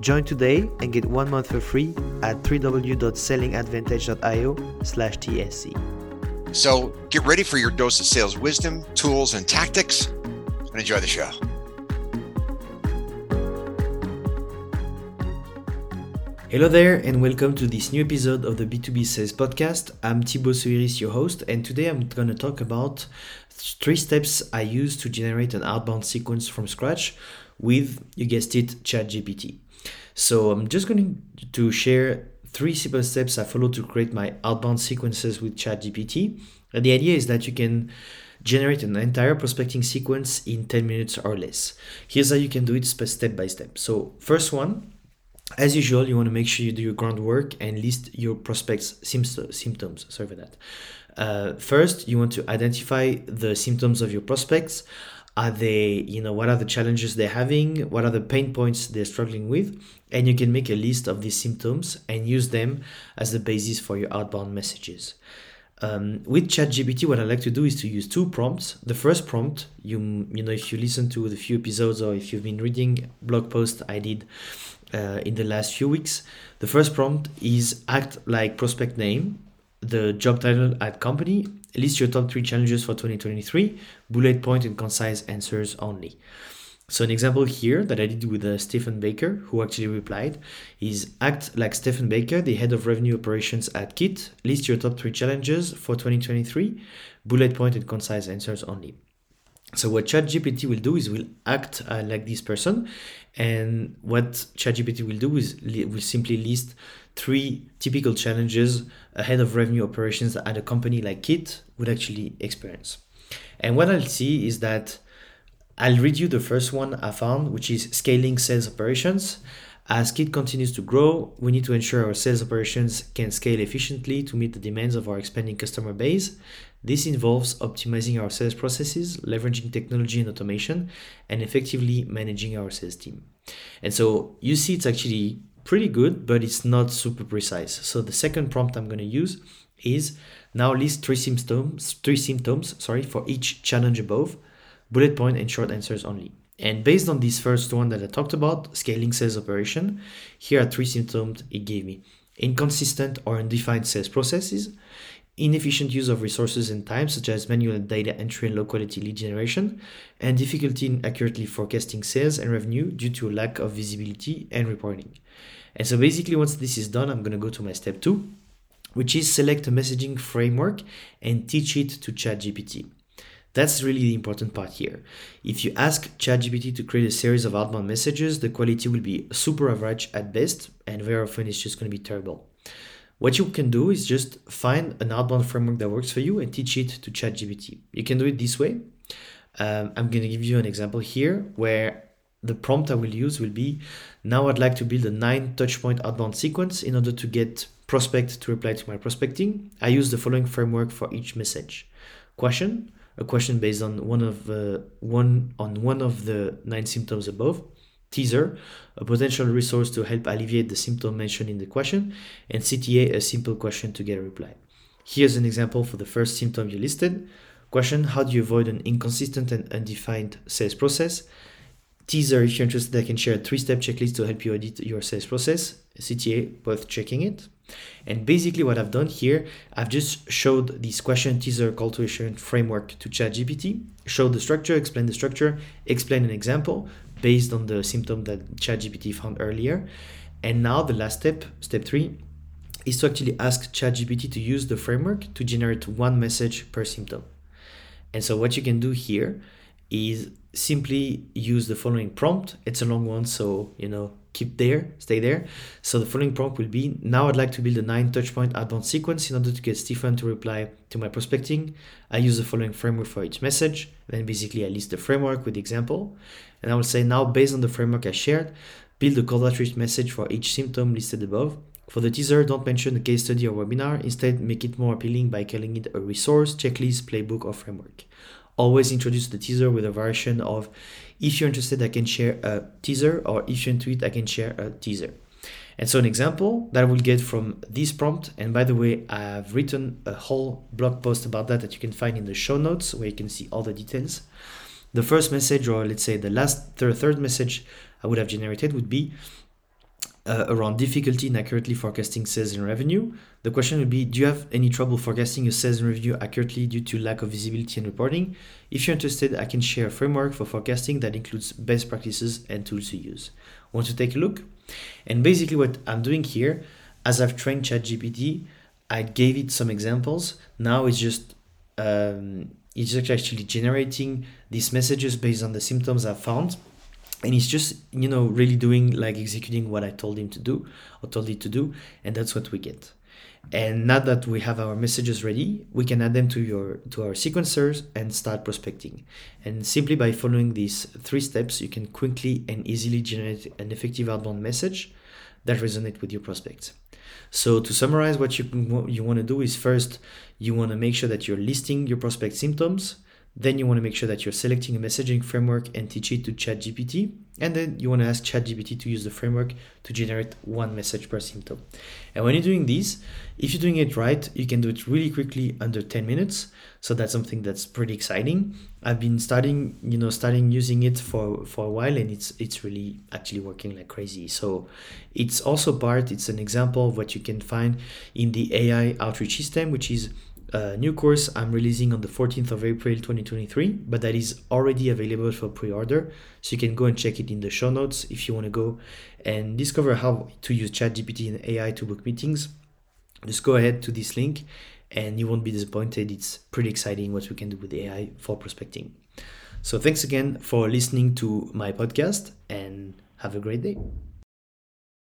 Join today and get one month for free at www.sellingadvantage.io slash TSC. So get ready for your dose of sales wisdom, tools, and tactics, and enjoy the show. Hello there, and welcome to this new episode of the B2B Sales Podcast. I'm Thibaut Souyris, your host, and today I'm going to talk about three steps I use to generate an outbound sequence from scratch with, you guessed it, ChatGPT. So I'm just going to share three simple steps I follow to create my outbound sequences with ChatGPT. And the idea is that you can generate an entire prospecting sequence in 10 minutes or less. Here's how you can do it step by step. So first one, as usual, you want to make sure you do your groundwork and list your prospects' symptoms. Sorry for that. Uh, first, you want to identify the symptoms of your prospects. Are they, you know, what are the challenges they're having? What are the pain points they're struggling with? And you can make a list of these symptoms and use them as the basis for your outbound messages. Um, with ChatGPT, what I like to do is to use two prompts. The first prompt, you you know, if you listen to the few episodes or if you've been reading blog posts I did uh, in the last few weeks, the first prompt is act like prospect name, the job title at company, list your top three challenges for 2023, bullet point and concise answers only. So an example here that I did with uh, Stephen Baker, who actually replied, is act like Stephen Baker, the head of revenue operations at Kit. List your top three challenges for 2023, bullet point and concise answers only. So what ChatGPT will do is will act uh, like this person, and what ChatGPT will do is li- will simply list three typical challenges a head of revenue operations at a company like Kit would actually experience. And what I'll see is that I'll read you the first one I found, which is scaling sales operations. As Kit continues to grow, we need to ensure our sales operations can scale efficiently to meet the demands of our expanding customer base. This involves optimizing our sales processes, leveraging technology and automation, and effectively managing our sales team. And so you see, it's actually pretty good, but it's not super precise. So the second prompt I'm going to use is now list three symptoms, three symptoms, sorry, for each challenge above bullet point and short answers only. And based on this first one that I talked about, scaling sales operation, here are three symptoms it gave me. Inconsistent or undefined sales processes, inefficient use of resources and time, such as manual data entry and low quality lead generation, and difficulty in accurately forecasting sales and revenue due to a lack of visibility and reporting. And so basically, once this is done, I'm going to go to my step two, which is select a messaging framework and teach it to ChatGPT. That's really the important part here. If you ask ChatGPT to create a series of outbound messages, the quality will be super average at best, and very often it's just going to be terrible. What you can do is just find an outbound framework that works for you and teach it to ChatGPT. You can do it this way. Um, I'm going to give you an example here where the prompt I will use will be now I'd like to build a nine touchpoint outbound sequence in order to get prospect to reply to my prospecting. I use the following framework for each message. Question, a question based on one of uh, one on one of the nine symptoms above. Teaser, a potential resource to help alleviate the symptom mentioned in the question, and CTA, a simple question to get a reply. Here's an example for the first symptom you listed. Question How do you avoid an inconsistent and undefined sales process? Teaser, if you're interested, I can share a three step checklist to help you audit your sales process. CTA, worth checking it. And basically what I've done here, I've just showed this question teaser call to action framework to ChatGPT, showed the structure, explained the structure, explained an example based on the symptom that ChatGPT found earlier. And now the last step, step three, is to actually ask ChatGPT to use the framework to generate one message per symptom. And so what you can do here is simply use the following prompt. It's a long one, so you know, keep there, stay there. So the following prompt will be now I'd like to build a nine touchpoint outbound sequence in order to get Stephen to reply to my prospecting. I use the following framework for each message. Then basically I list the framework with the example. And I will say now based on the framework I shared, build a cold outreach message for each symptom listed above. For the teaser, don't mention a case study or webinar. Instead, make it more appealing by calling it a resource, checklist, playbook, or framework. Always introduce the teaser with a version of if you're interested, I can share a teaser, or if you're into it, I can share a teaser. And so an example that I will get from this prompt, and by the way, I've written a whole blog post about that that you can find in the show notes where you can see all the details. The first message, or let's say the last third, third message I would have generated would be uh, around difficulty in accurately forecasting sales and revenue. The question would be Do you have any trouble forecasting your sales and revenue accurately due to lack of visibility and reporting? If you're interested, I can share a framework for forecasting that includes best practices and tools to use. Want to take a look? And basically, what I'm doing here, as I've trained ChatGPT, I gave it some examples. Now it's just um, it's actually generating these messages based on the symptoms I've found and he's just you know really doing like executing what i told him to do or told it to do and that's what we get. And now that we have our messages ready we can add them to your to our sequencers and start prospecting. And simply by following these three steps you can quickly and easily generate an effective outbound message that resonate with your prospects. So to summarize what you you want to do is first you want to make sure that you're listing your prospect symptoms then you want to make sure that you're selecting a messaging framework and teach it to ChatGPT. And then you want to ask ChatGPT to use the framework to generate one message per symptom. And when you're doing this, if you're doing it right, you can do it really quickly under 10 minutes. So that's something that's pretty exciting. I've been starting, you know, starting using it for, for a while and it's it's really actually working like crazy. So it's also part, it's an example of what you can find in the AI outreach system, which is a new course I'm releasing on the 14th of April 2023, but that is already available for pre order. So you can go and check it in the show notes if you want to go and discover how to use ChatGPT and AI to book meetings. Just go ahead to this link and you won't be disappointed. It's pretty exciting what we can do with AI for prospecting. So thanks again for listening to my podcast and have a great day.